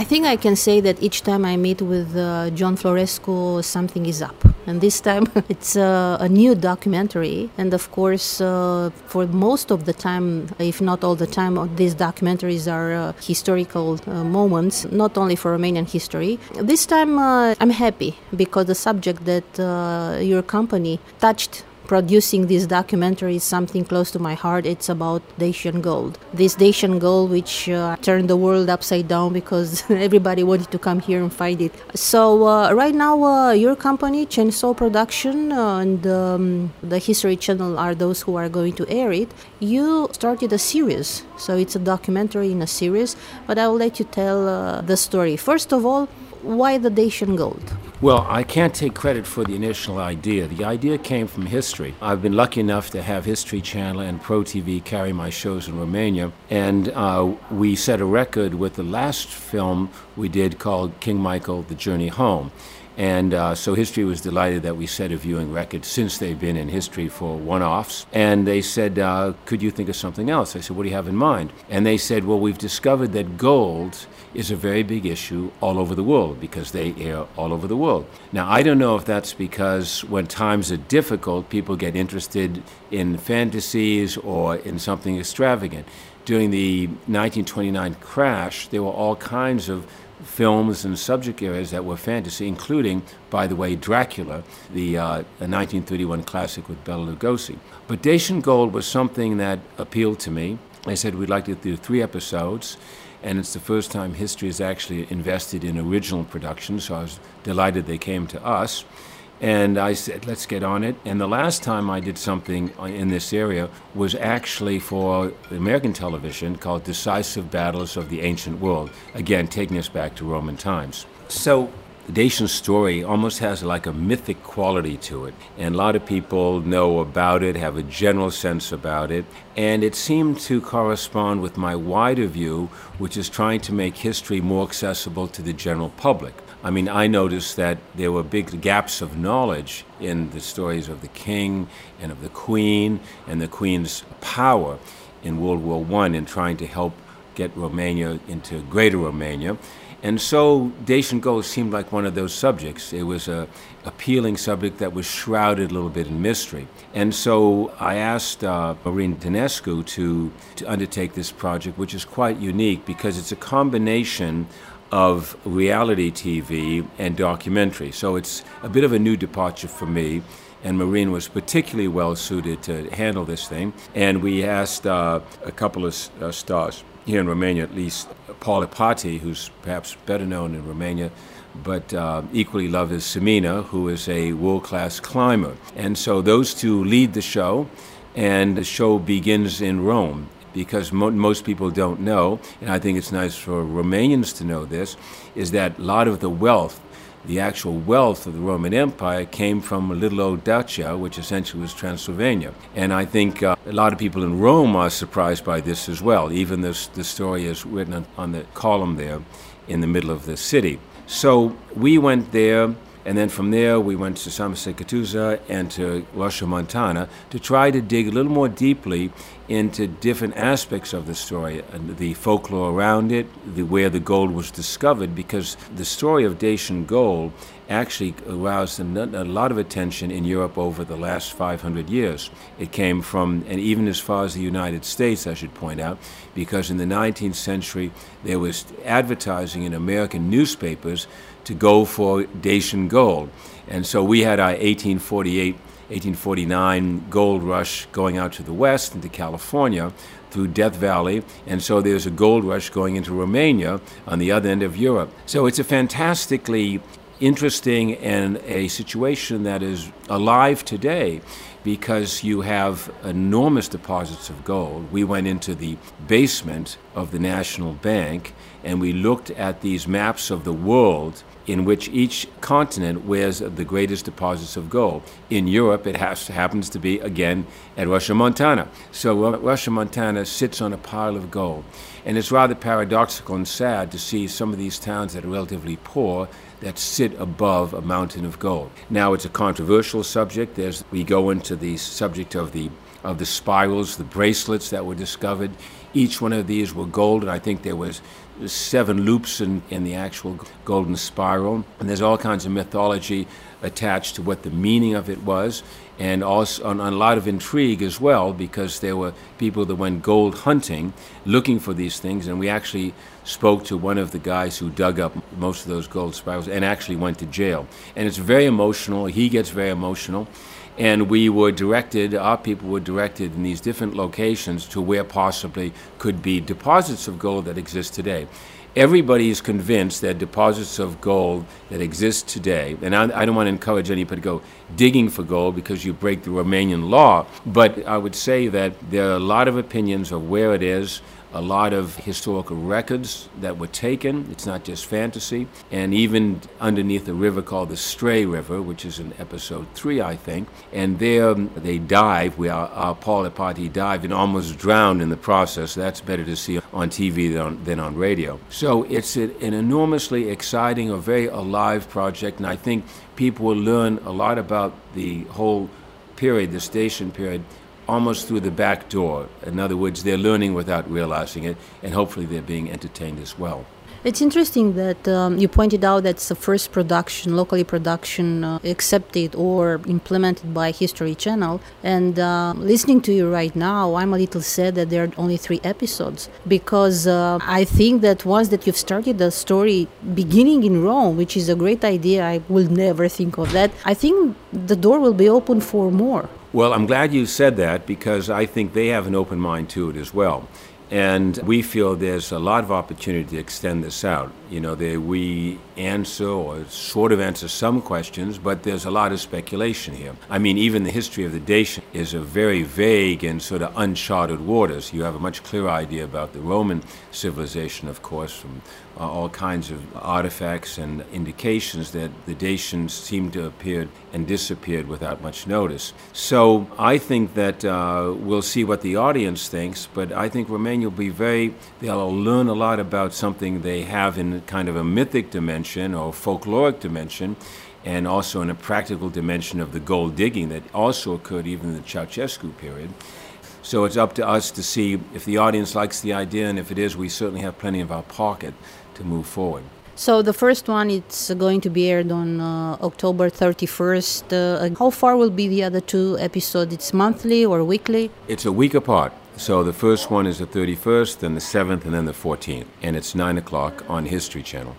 I think I can say that each time I meet with uh, John Florescu, something is up. And this time it's uh, a new documentary. And of course, uh, for most of the time, if not all the time, these documentaries are uh, historical uh, moments, not only for Romanian history. This time uh, I'm happy because the subject that your company touched producing this documentary is something close to my heart. It's about Dacian gold. This Dacian gold, which uh, turned the world upside down because everybody wanted to come here and find it. So uh, right now, uh, your company, Chainsaw Production, and um, the History Channel are those who are going to air it. You started a series, so it's a documentary in a series. But I will let you tell uh, the story. First of all, why the Dacian gold? Well, I can't take credit for the initial idea. The idea came from history. I've been lucky enough to have History Channel and Pro TV carry my shows in Romania, and uh, we set a record with the last film we did called King Michael: The Journey Home. And uh, so History was delighted that we set a viewing record since they've been in history for one offs. And they said, uh, Could you think of something else? I said, What do you have in mind? And they said, Well, we've discovered that gold is a very big issue all over the world because they air all over the world. Now, I don't know if that's because when times are difficult, people get interested in fantasies or in something extravagant. During the 1929 crash, there were all kinds of films and subject areas that were fantasy, including, by the way, Dracula, the uh, 1931 classic with Bela Lugosi. But Dacian Gold was something that appealed to me. I said we'd like to do three episodes and it's the first time history has actually invested in original production, so I was delighted they came to us. And I said, let's get on it. And the last time I did something uh, in this area was actually for American television called Decisive Battles of the Ancient World, again, taking us back to Roman times. So the Dacian story almost has like a mythic quality to it. And a lot of people know about it, have a general sense about it. And it seemed to correspond with my wider view, which is trying to make history more accessible to the general public. I mean, I noticed that there were big gaps of knowledge in the stories of the king and of the queen and the queen's power in World War I in trying to help get Romania into greater Romania. And so Dacian Gold seemed like one of those subjects. It was a appealing subject that was shrouded a little bit in mystery. And so I asked uh, Maureen Tănescu to, to undertake this project, which is quite unique because it's a combination of reality TV and documentary. So it's a bit of a new departure for me. And Maureen was particularly well suited to handle this thing. And we asked uh, a couple of uh, stars here in Romania, at least Paul Ipate, who's perhaps better known in Romania, but uh, equally loved is Simina, who is a world class climber. And so those two lead the show, and the show begins in Rome. Because mo- most people don't know, and I think it's nice for Romanians to know this, is that a lot of the wealth the actual wealth of the Roman Empire came from a little old Dacia, which essentially was Transylvania. And I think uh, a lot of people in Rome are surprised by this as well. Even this, the story is written on the column there in the middle of the city. So we went there and then from there, we went to Samosata and to Roșia-Montană to try to dig a little more deeply into different aspects of the story, and the folklore around it, the, where the gold was discovered, because the story of Dacian gold actually aroused a lot of attention in Europe over the last 500 years. It came from, and even as far as the United States, I should point out, because in the 19th century there was advertising in American newspapers to go for Dacian gold. And so we had our 1848 1849 gold rush going out to the west into California through Death Valley, and so there's a gold rush going into Romania on the other end of Europe. So it's a fantastically interesting and a situation that is alive today because you have enormous deposits of gold. We went into the basement of the National Bank and we looked at these maps of the world in which each continent wears the greatest deposits of gold. In Europe, it has, happens to be, again, at Roșia-Montană. So uh, Roșia-Montană sits on a pile of gold. And it's rather paradoxical and sad to see some of these towns that are relatively poor that sit above a mountain of gold. Now, it's a controversial subject. There's, we go into the subject of the, of the spirals, the bracelets that were discovered. Each one of these were gold, and I think there was seven loops in, in the actual golden spiral. And there's all kinds of mythology attached to what the meaning of it was, and also on, on a lot of intrigue as well, because there were people that went gold hunting looking for these things, and we actually spoke to one of the guys who dug up most of those gold spirals and actually went to jail. And it's very emotional. He gets very emotional. And we were directed, our people were directed in these different locations to where possibly could be deposits of gold that exist today. Everybody is convinced that deposits of gold that exist today, and I, I, don't want to encourage anybody to go digging for gold because you break the Romanian law, but I would say that there are a lot of opinions of where it is, a lot of historical records that were taken. It's not just fantasy. And even underneath a river called the Strei River, which is in episode three, I think. And there um, they dive, where our, Paul Ipate dived and almost drowned in the process. That's better to see on TV than on, than on radio. So it's an enormously exciting, a very alive project. And I think people will learn a lot about the whole period, the Dacian period, almost through the back door. In other words, they're learning without realizing it, and hopefully they're being entertained as well. It's interesting that um, you pointed out that's the first production, locally production, uh, accepted or implemented by History Channel. And uh, listening to you right now, I'm a little sad that there are only three episodes because uh, I think that once that you've started the story beginning in Rome, which is a great idea, I will never think of that. I think the door will be open for more. Well, I'm glad you said that because I think they have an open mind to it as well. And we feel there's a lot of opportunity to extend this out. You know, they, we answer or sort of answer some questions, but there's a lot of speculation here. I mean, even the history of the Dacian is a very vague and sort of uncharted waters. You have a much clearer idea about the Roman civilization, of course, from uh, all kinds of artifacts and indications that the Dacians seem to have appeared and disappeared without much notice. So I think that uh, we'll see what the audience thinks, but I think Romania will be very, they'll learn a lot about something they have in kind of a mythic dimension or folkloric dimension. And also in a practical dimension of the gold digging that also occurred even in the Ceausescu period. So it's up to us to see if the audience likes the idea, and if it is, we certainly have plenty of our pocket to move forward. So the first one it's going to be aired on uh, October 31st. Uh, how far will be the other two episodes? It's monthly or weekly? It's a week apart. So the first one is the 31st, then the 7th, and then the 14th, and it's 9 o'clock on History Channel.